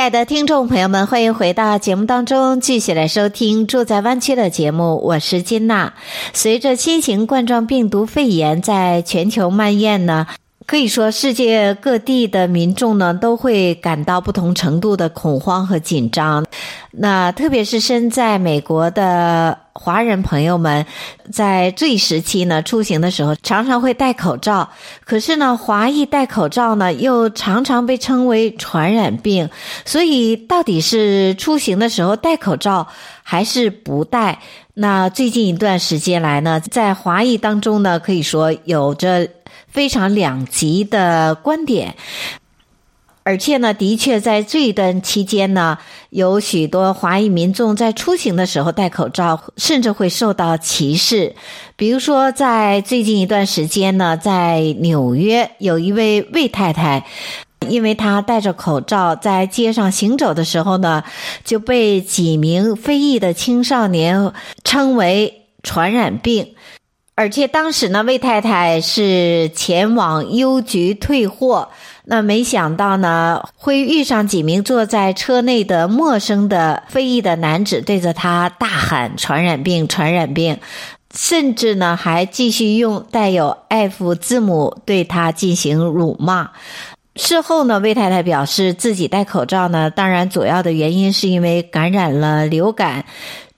亲爱的听众朋友们，欢迎回到节目当中，继续来收听《住在湾区》的节目。我是金娜。随着新型冠状病毒肺炎在全球蔓延呢，可以说世界各地的民众呢都会感到不同程度的恐慌和紧张。那特别是身在美国的华人朋友们，在这一时期呢，出行的时候常常会戴口罩。可是呢，华裔戴口罩呢，又常常被称为传染病。所以，到底是出行的时候戴口罩，还是不戴？那最近一段时间来呢，在华裔当中呢，可以说有着非常两极的观点。而且呢，的确在这一段期间呢，有许多华裔民众在出行的时候戴口罩，甚至会受到歧视。比如说，在最近一段时间呢，在纽约有一位魏太太，因为她戴着口罩在街上行走的时候呢，就被几名非裔的青少年称为传染病。而且当时呢，魏太太是前往邮局退货。那没想到呢，会遇上几名坐在车内的陌生的非裔的男子，对着他大喊“传染病，传染病”，甚至呢还继续用带有 F 字母对他进行辱骂。事后呢，魏太太表示自己戴口罩呢，当然主要的原因是因为感染了流感，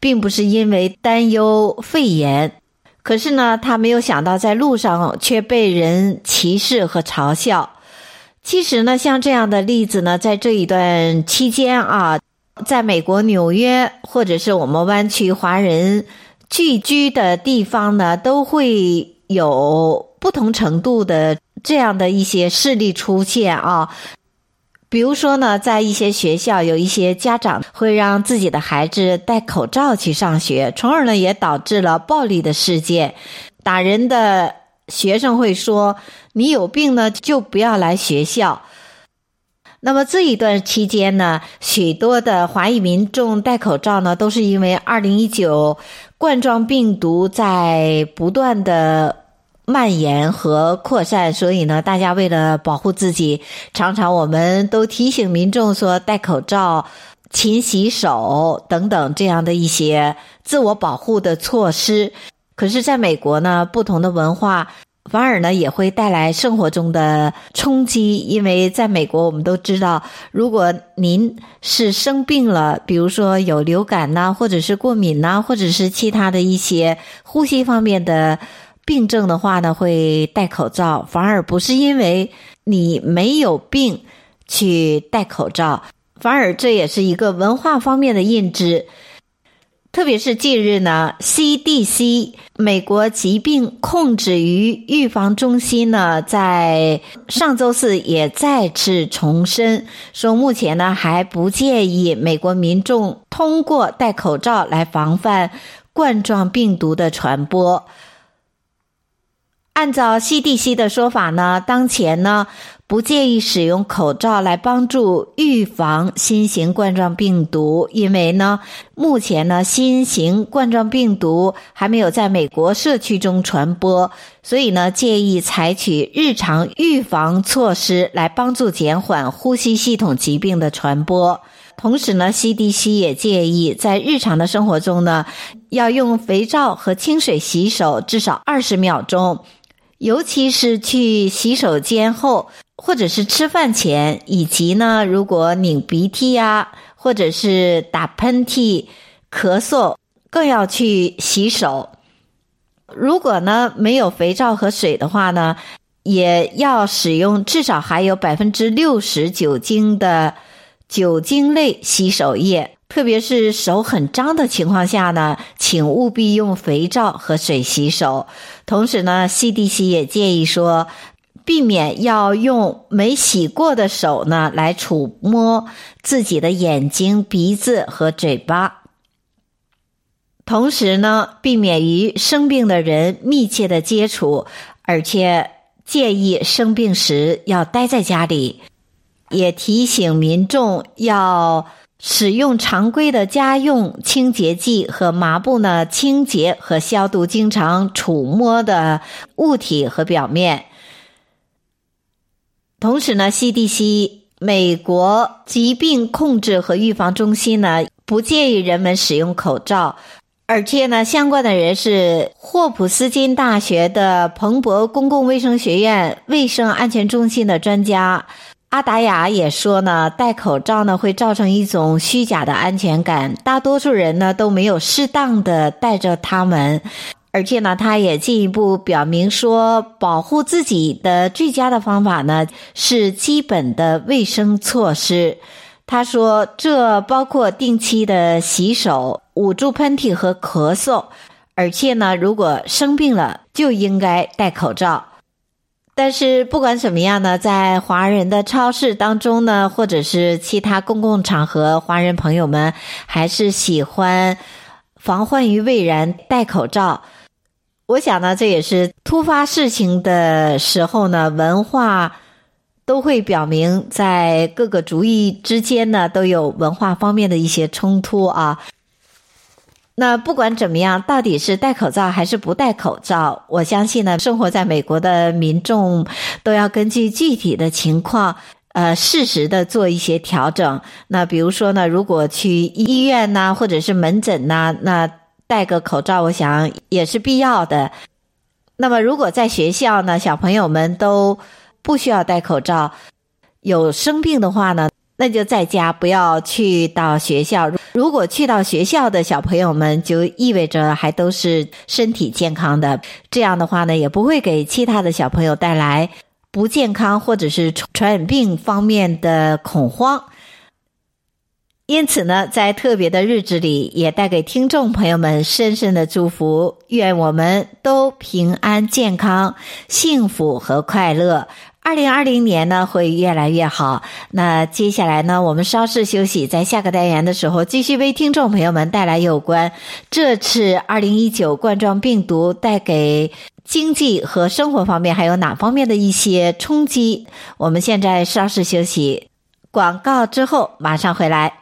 并不是因为担忧肺炎。可是呢，他没有想到在路上却被人歧视和嘲笑。其实呢，像这样的例子呢，在这一段期间啊，在美国纽约或者是我们湾区华人聚居的地方呢，都会有不同程度的这样的一些事例出现啊。比如说呢，在一些学校，有一些家长会让自己的孩子戴口罩去上学，从而呢，也导致了暴力的事件，打人的。学生会说：“你有病呢，就不要来学校。”那么这一段期间呢，许多的华裔民众戴口罩呢，都是因为二零一九冠状病毒在不断的蔓延和扩散，所以呢，大家为了保护自己，常常我们都提醒民众说戴口罩、勤洗手等等这样的一些自我保护的措施。可是，在美国呢，不同的文化反而呢也会带来生活中的冲击。因为在美国，我们都知道，如果您是生病了，比如说有流感呐，或者是过敏呐，或者是其他的一些呼吸方面的病症的话呢，会戴口罩，反而不是因为你没有病去戴口罩，反而这也是一个文化方面的认知。特别是近日呢，CDC 美国疾病控制与预防中心呢，在上周四也再次重申说，目前呢还不建议美国民众通过戴口罩来防范冠状病毒的传播。按照 CDC 的说法呢，当前呢不建议使用口罩来帮助预防新型冠状病毒，因为呢目前呢新型冠状病毒还没有在美国社区中传播，所以呢建议采取日常预防措施来帮助减缓呼吸系统疾病的传播。同时呢，CDC 也建议在日常的生活中呢要用肥皂和清水洗手至少二十秒钟。尤其是去洗手间后，或者是吃饭前，以及呢，如果拧鼻涕呀，或者是打喷嚏、咳嗽，更要去洗手。如果呢没有肥皂和水的话呢，也要使用至少含有百分之六十酒精的酒精类洗手液。特别是手很脏的情况下呢，请务必用肥皂和水洗手。同时呢，CDC 也建议说，避免要用没洗过的手呢来触摸自己的眼睛、鼻子和嘴巴。同时呢，避免与生病的人密切的接触，而且建议生病时要待在家里，也提醒民众要使用常规的家用清洁剂和抹布呢，清洁和消毒经常触摸的物体和表面。同时呢，CDC 美国疾病控制和预防中心呢，不建议人们使用口罩。而且呢，相关的人士，霍普斯金大学的彭博公共卫生学院卫生安全中心的专家阿达亚也说呢，戴口罩呢会造成一种虚假的安全感，大多数人呢都没有适当的戴着它们。而且呢，他也进一步表明说，保护自己的最佳的方法呢是基本的卫生措施。他说，这包括定期的洗手、捂住喷嚏和咳嗽，而且呢，如果生病了就应该戴口罩。但是不管怎么样呢，在华人的超市当中呢，或者是其他公共场合，华人朋友们还是喜欢防患于未然，戴口罩。我想呢，这也是突发事情的时候呢，文化都会表明，在各个族裔之间呢，都有文化方面的一些冲突啊。那不管怎么样，到底是戴口罩还是不戴口罩，我相信呢，生活在美国的民众都要根据具体的情况，呃，适时的做一些调整。那比如说呢，如果去医院呐，或者是门诊呐，那戴个口罩，我想也是必要的。那么，如果在学校呢，小朋友们都不需要戴口罩，有生病的话呢，那就在家，不要去到学校。如果去到学校的小朋友们，就意味着还都是身体健康的，这样的话呢，也不会给其他的小朋友带来不健康或者是传染病方面的恐慌。因此呢，在特别的日子里，也带给听众朋友们深深的祝福。愿我们都平安健康、幸福和快乐。二零二零年呢，会越来越好。那接下来呢，我们稍事休息，在下个单元的时候，继续为听众朋友们带来有关这次二零一九冠状病毒带给经济和生活方面还有哪方面的一些冲击。我们现在稍事休息，广告之后马上回来。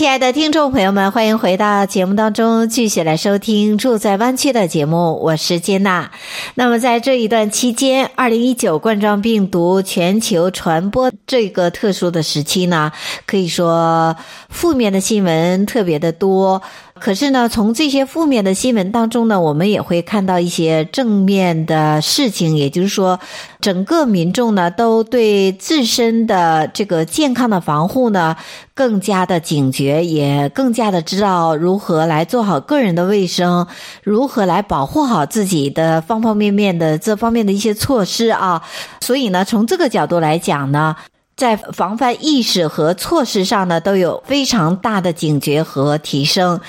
亲爱的听众朋友们，欢迎回到节目当中，继续来收听《住在湾区》的节目。我是金娜。那么，在这一段期间，二零一九冠状病毒全球传播这个特殊的时期呢，可以说负面的新闻特别的多。可是呢，从这些负面的新闻当中呢，我们也会看到一些正面的事情。也就是说，整个民众呢，都对自身的这个健康的防护呢，更加的警觉，也更加的知道如何来做好个人的卫生，如何来保护好自己的方方面面的这方面的一些措施啊。所以呢，从这个角度来讲呢。在防范意识和措施上呢，都有非常大的警觉和提升。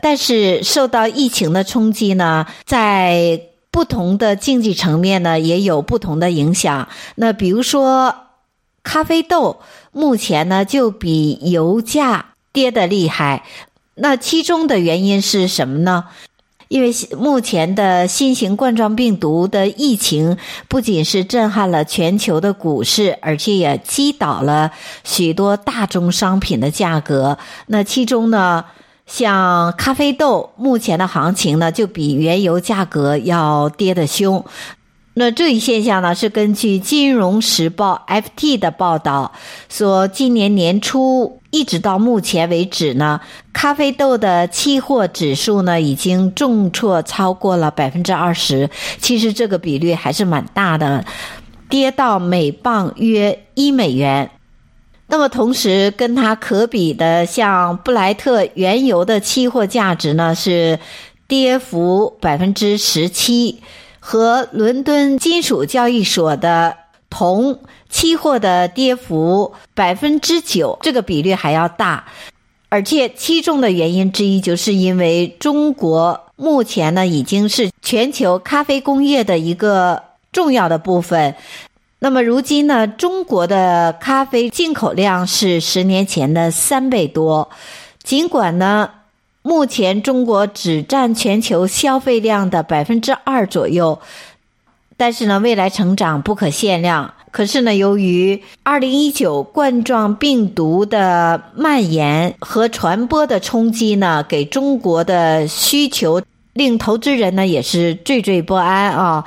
但是受到疫情的冲击呢，在不同的经济层面呢，也有不同的影响。那比如说，咖啡豆目前呢就比油价跌得厉害。那其中的原因是什么呢？因为目前的新型冠状病毒的疫情不仅是震撼了全球的股市，而且也击倒了许多大宗商品的价格。那其中呢，像咖啡豆目前的行情呢，就比原油价格要跌得凶。那这一现象呢，是根据《金融时报》FT 的报道说，今年年初一直到目前为止呢，咖啡豆的期货指数呢已经重挫超过了百分之二十。其实这个比率还是蛮大的。跌到每磅约一美元。那么同时跟它可比的，像布莱特原油的期货价值呢，是跌幅百分之十七，和伦敦金属交易所的铜期货的跌幅百分之九，这个比率还要大。而且其中的原因之一，就是因为中国目前呢已经是全球咖啡工业的一个重要的部分。那么如今呢，中国的咖啡进口量是十年前的三倍多。尽管呢，目前中国只占全球消费量的百分之二左右，但是呢，未来成长不可限量。可是呢，由于二零一九冠状病毒的蔓延和传播的冲击呢，给中国的需求令投资人呢也是惴惴不安啊。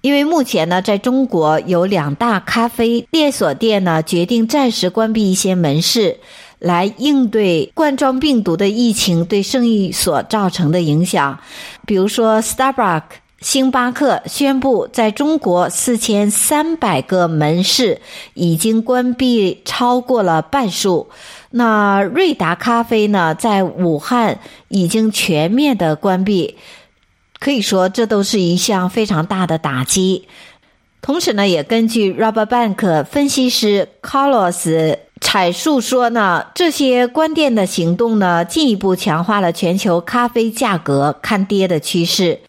因为目前呢，在中国有两大咖啡连锁店呢，决定暂时关闭一些门市，来应对冠状病毒的疫情对生意所造成的影响。比如说，Starbucks、星巴克宣布，在中国四千三百个门市已经关闭超过了半数。那瑞达咖啡呢，在武汉已经全面的关闭。可以说，这都是一项非常大的打击。同时呢，也根据 Rabobank 分析师 Carlos 阐述说呢，这些关店的行动呢，进一步强化了全球咖啡价格看跌的趋势。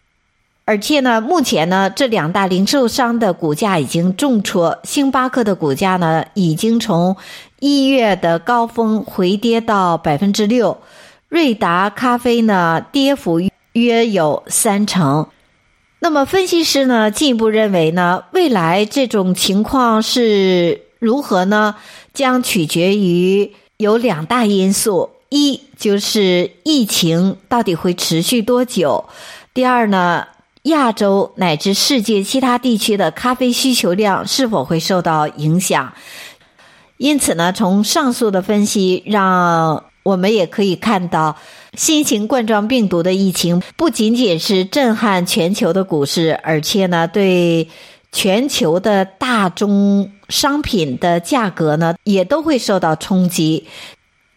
而且呢，目前呢，这两大零售商的股价已经重挫，星巴克的股价呢，已经从一月的高峰回跌到百分之六，瑞达咖啡呢，跌幅。约有三成。那么，分析师呢，进一步认为呢，未来这种情况是如何呢？将取决于有两大因素：一就是疫情到底会持续多久；第二呢，亚洲乃至世界其他地区的咖啡需求量是否会受到影响。因此呢，从上述的分析，让我们也可以看到。新型冠状病毒的疫情不仅仅是震撼全球的股市，而且呢，对全球的大中商品的价格呢，也都会受到冲击。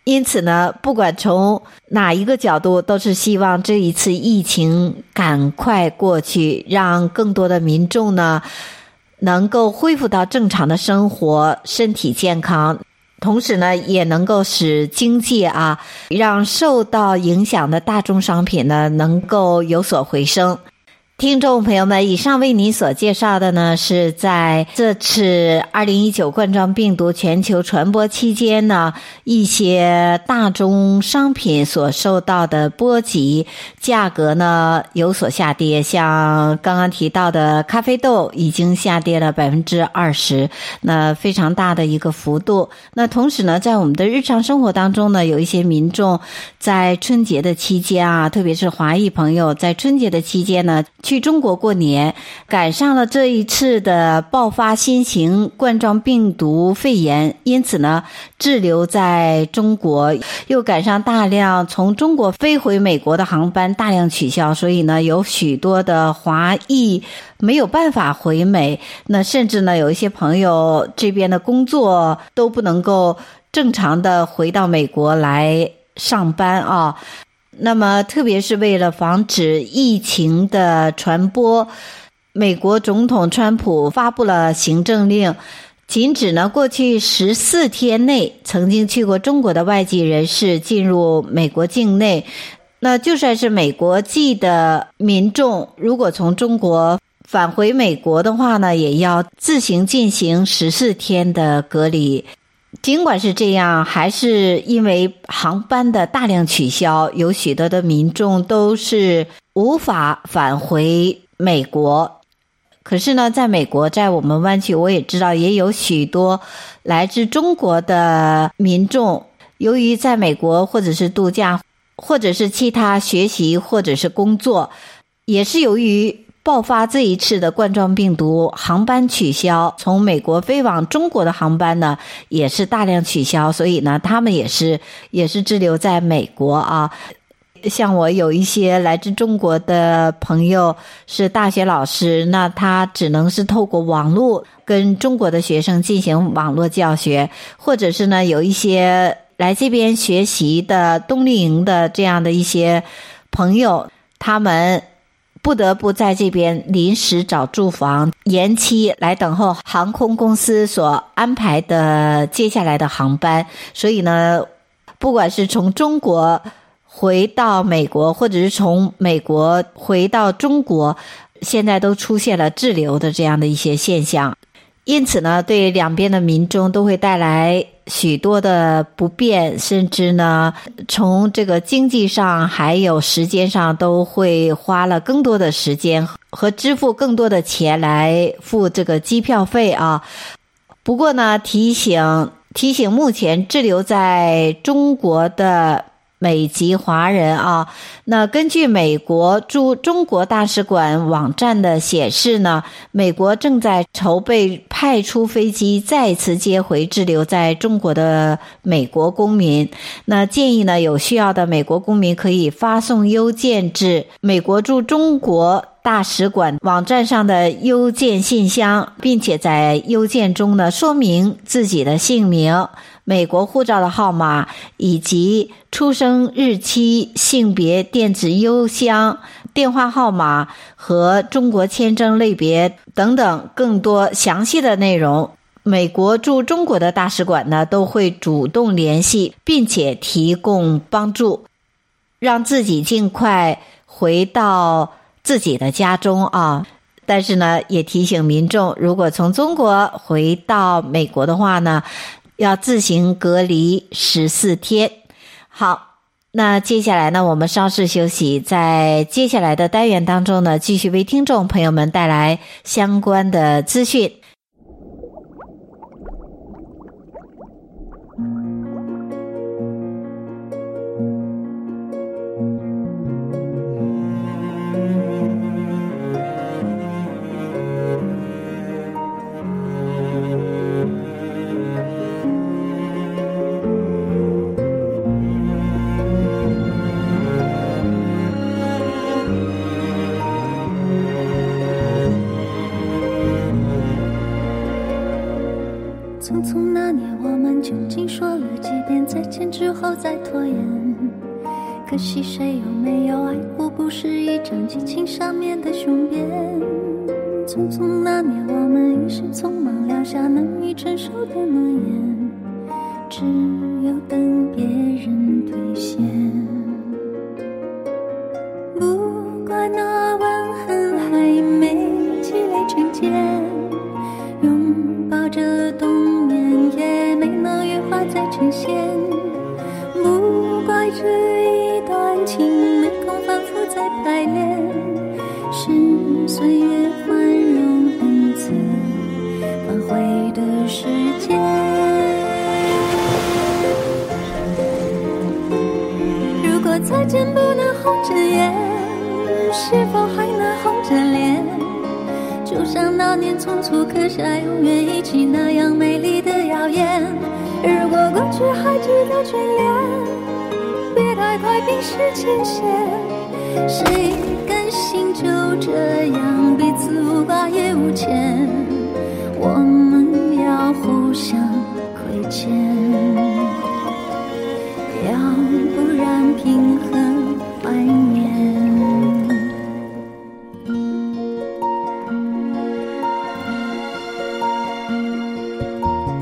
因此呢，不管从哪一个角度，都是希望这一次疫情赶快过去，让更多的民众呢，能够恢复到正常的生活，身体健康。同时呢，也能够使经济啊，让受到影响的大众商品呢，能够有所回升。听众朋友们，以上为您所介绍的呢，是在这次二零一九冠状病毒全球传播期间呢，一些大宗商品所受到的波及，价格呢有所下跌。像刚刚提到的咖啡豆已经下跌了百分之二十，那非常大的一个幅度。那同时呢，在我们的日常生活当中呢，有一些民众在春节的期间啊，特别是华裔朋友在春节的期间呢。去中国过年，赶上了这一次的爆发新型冠状病毒肺炎，因此呢，滞留在中国，又赶上大量从中国飞回美国的航班大量取消，所以呢，有许多的华裔没有办法回美，那甚至呢，有一些朋友这边的工作都不能够正常的回到美国来上班啊。那么，特别是为了防止疫情的传播，美国总统川普发布了行政令，禁止呢过去十四天内曾经去过中国的外籍人士进入美国境内。那就算是美国籍的民众，如果从中国返回美国的话呢，也要自行进行十四天的隔离。尽管是这样，还是因为航班的大量取消，有许多的民众都是无法返回美国。可是呢，在美国，在我们湾区，我也知道也有许多来自中国的民众，由于在美国或者是度假，或者是其他学习，或者是工作，也是由于。爆发这一次的冠状病毒，航班取消，从美国飞往中国的航班呢，也是大量取消，所以呢，他们也是也是滞留在美国啊。像我有一些来自中国的朋友是大学老师，那他只能是透过网络跟中国的学生进行网络教学，或者是呢有一些来这边学习的冬令营的这样的一些朋友，他们不得不在这边临时找住房，延期来等候航空公司所安排的接下来的航班，所以呢。不管是从中国回到美国，或者是从美国回到中国，现在都出现了滞留的这样的一些现象，因此呢，对两边的民众都会带来许多的不便，甚至呢，从这个经济上还有时间上都会花了更多的时间和支付更多的钱来付这个机票费啊。不过呢，提醒。提醒目前滞留在中国的美籍华人啊，那根据美国驻中国大使馆网站的显示呢，美国正在筹备派出飞机再次接回滞留在中国的美国公民。那建议呢，有需要的美国公民可以发送邮件至美国驻中国。大使馆网站上的邮件信箱，并且在邮件中呢说明自己的姓名、美国护照的号码以及出生日期、性别、电子邮箱、电话号码和中国签证类别等等更多详细的内容。美国驻中国的大使馆呢都会主动联系，并且提供帮助，让自己尽快回到。自己的家中啊，但是呢，也提醒民众，如果从中国回到美国的话呢，要自行隔离十四天。好，那接下来呢，我们稍事休息，在接下来的单元当中呢，继续为听众朋友们带来相关的资讯。究竟说了几遍再见之后再拖延可惜谁有没有爱过？不是一张激情上面的雄辩。匆匆那年，我们一时匆忙撂下难以承受的诺言，只有等别人兑现。不怪那吻痕还没积累成茧，化再成仙。不怪这一段。情没空反复再排练，是岁月宽容恩赐反悔的时间。如果再见不能红着眼，是否还能红着脸？就像那年匆促刻下永远一起那样美丽的谣言。如果过去还值得眷恋。别太快冰释前嫌，谁甘心就这样彼此无挂也无牵？我们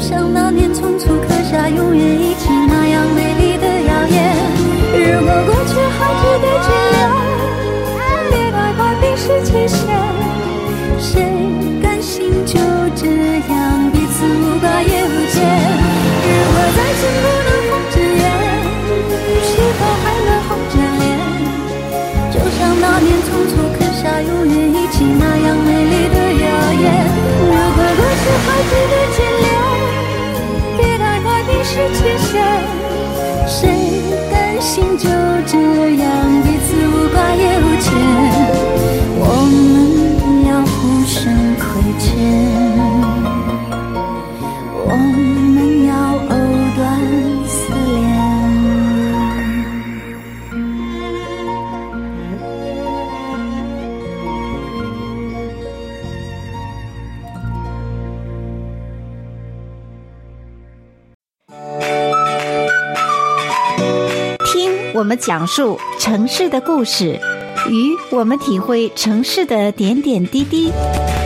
像那年匆促刻下永远一起期限，我们讲述城市的故事，与我们体会城市的点点滴滴，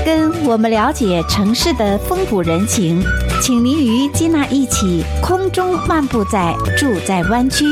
跟我们了解城市的风土人情。请您与金娜一起空中漫步在住在湾区。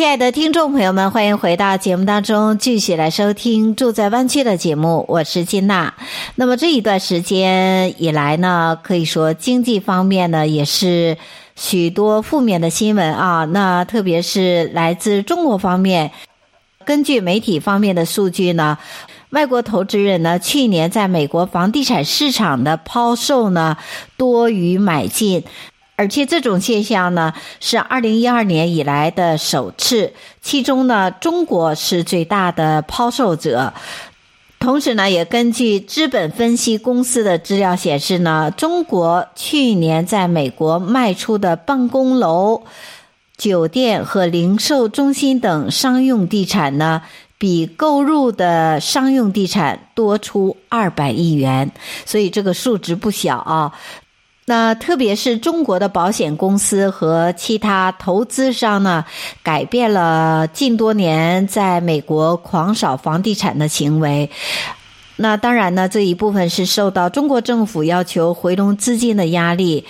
亲爱的听众朋友们，欢迎回到节目当中，继续来收听《住在湾区》的节目。我是金娜。那么这一段时间以来呢，可以说经济方面呢，也是许多负面的新闻啊。那特别是来自中国方面，根据媒体方面的数据呢，外国投资人呢，去年在美国房地产市场的抛售呢，多于买进。而且这种现象呢，是二零一二年以来的首次。其中呢，中国是最大的抛售者。同时呢，也根据资本分析公司的资料显示呢，中国去年在美国卖出的办公楼、酒店和零售中心等商用地产呢，比购入的商用地产多出二百亿元。所以这个数值不小啊。那特别是中国的保险公司和其他投资商呢，改变了近多年在美国狂扫房地产的行为。那当然呢，这一部分是受到中国政府要求回笼资金的压力。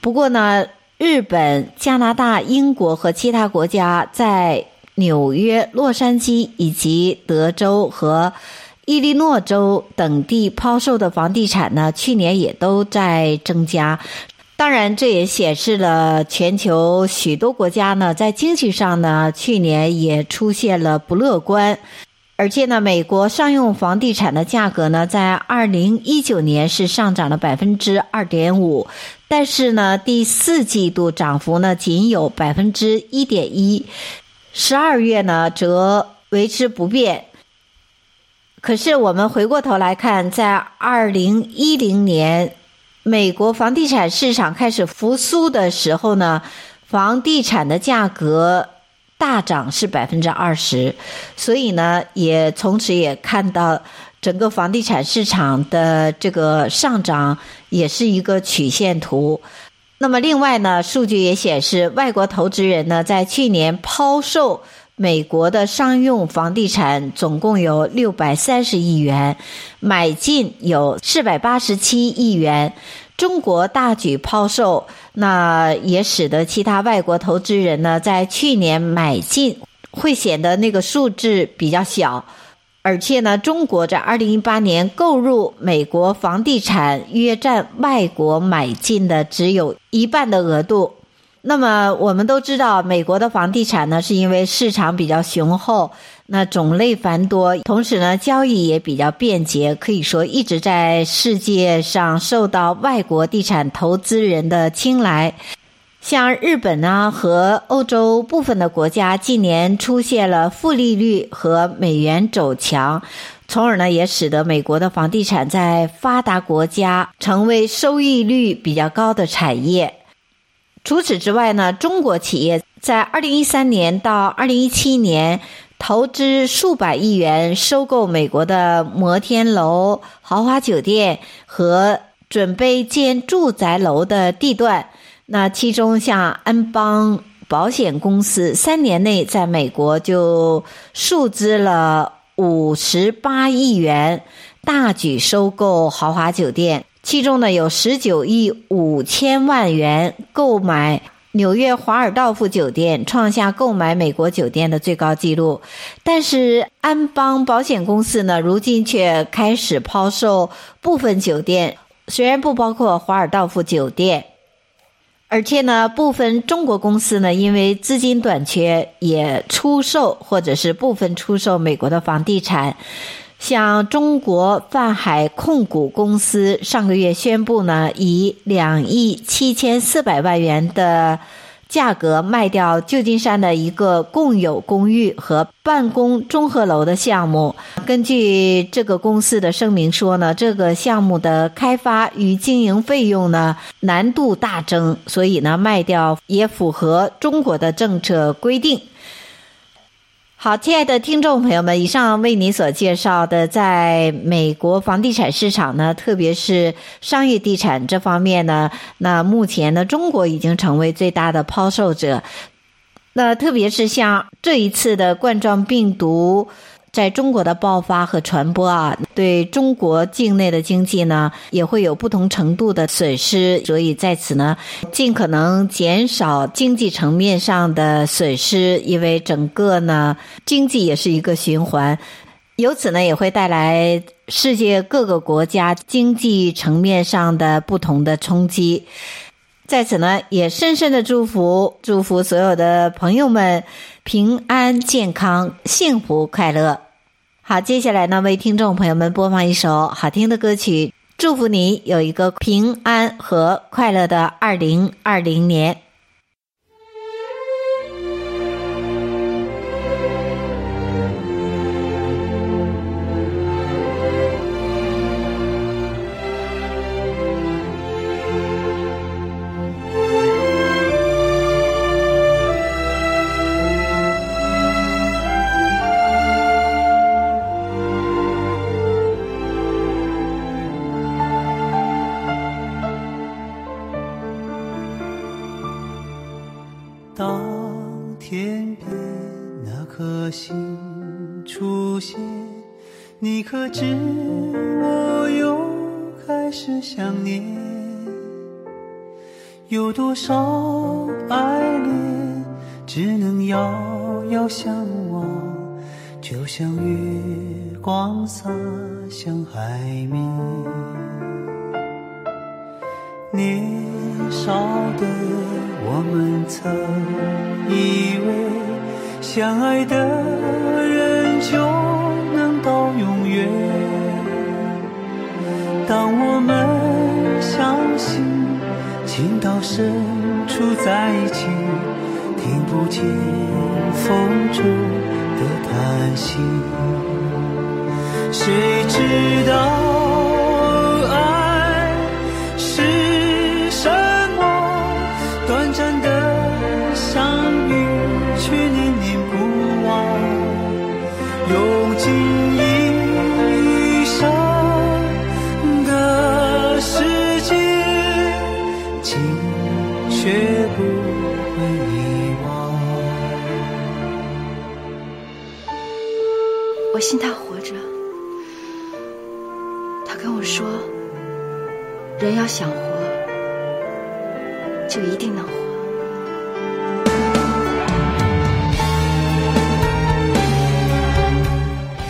不过呢，日本、加拿大、英国和其他国家在纽约、洛杉矶以及德州和。伊利诺州等地抛售的房地产呢，去年也都在增加。当然，这也显示了全球许多国家呢，在经济上呢，去年也出现了不乐观。而且呢，美国商用房地产的价格呢，在二零一九年是上涨了百分之二点五，但是呢，第四季度涨幅呢，仅有百分之一点一，十二月呢，则维持不变。可是，我们回过头来看，在二零一零年，美国房地产市场开始复苏的时候呢，房地产的价格大涨是百分之二十，所以呢，也从此也看到整个房地产市场的这个上涨也是一个曲线图。那么，另外呢，数据也显示，外国投资人呢，在去年抛售。美国的商用房地产总共有六百三十亿元，买进有四百八十七亿元。中国大举抛售，那也使得其他外国投资人呢，在去年买进会显得那个数字比较小，而且呢，中国在二零一八年购入美国房地产约占外国买进的只有一半的额度。那么我们都知道，美国的房地产呢，是因为市场比较雄厚，那种类繁多，同时呢，交易也比较便捷，可以说一直在世界上受到外国地产投资人的青睐。像日本呢和欧洲部分的国家，近年出现了负利率和美元走强，从而呢，也使得美国的房地产在发达国家成为收益率比较高的产业。除此之外呢，中国企业在二零一三年到二零一七年投资数百亿元收购美国的摩天楼、豪华酒店和准备建住宅楼的地段。那其中像安邦保险公司，三年内在美国就数资了五十八亿元，大举收购豪华酒店。其中呢，有十九亿五千万元购买纽约华尔道夫酒店，创下购买美国酒店的最高纪录。但是安邦保险公司呢，如今却开始抛售部分酒店，虽然不包括华尔道夫酒店。而且呢，部分中国公司呢，因为资金短缺，也出售或者是部分出售美国的房地产。像中国泛海控股公司上个月宣布呢，以两亿七千四百万元的价格卖掉旧金山的一个共有公寓和办公综合楼的项目。根据这个公司的声明说呢，这个项目的开发与经营费用呢难度大增，所以呢卖掉也符合中国的政策规定。好，亲爱的听众朋友们，以上为您所介绍的，在美国房地产市场呢，特别是商业地产这方面呢，那目前呢，中国已经成为最大的抛售者。那特别是像这一次的冠状病毒。在中国的爆发和传播啊，对中国境内的经济呢，也会有不同程度的损失。所以在此呢，尽可能减少经济层面上的损失，因为整个呢，经济也是一个循环，由此呢，也会带来世界各个国家经济层面上的不同的冲击。在此呢，也深深的祝福，祝福所有的朋友们平安、健康、幸福、快乐。好，接下来呢，为听众朋友们播放一首好听的歌曲，祝福你有一个平安和快乐的二零二零年。年少的我们曾以为相爱的人就能。到永远。当我们相信情到深处在一起，听不见风中的叹息。谁知道？人要想活，就一定能活。”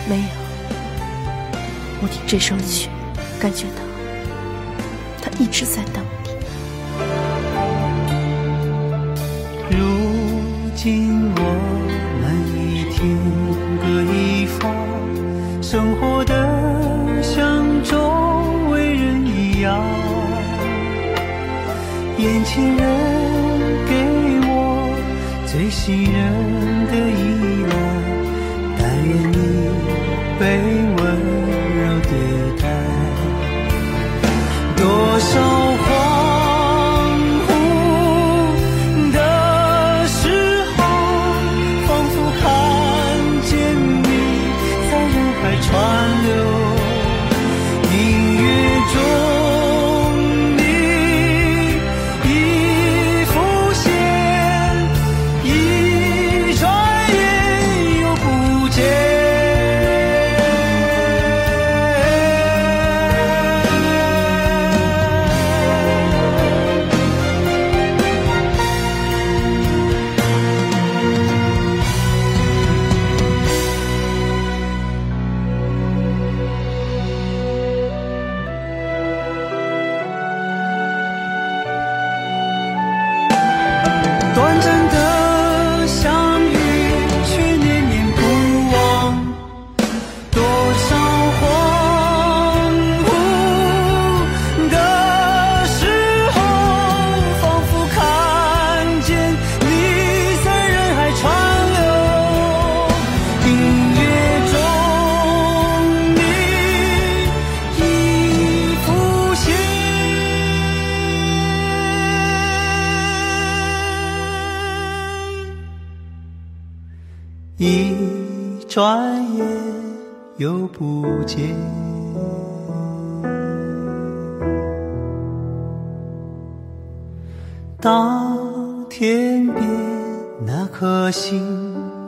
没有，我听这首曲，感觉到他一直在等你。如今我们已天各一方。生活情人。一转眼又不见。当天边那颗星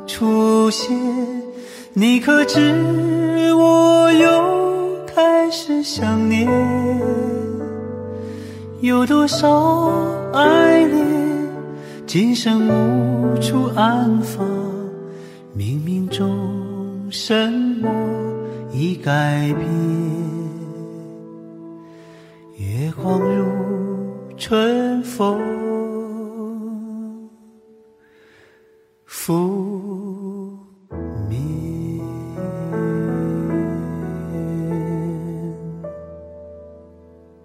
出现，你可知我又开始想念？有多少爱恋，今生无处安放？什么已改变？月光如春风拂。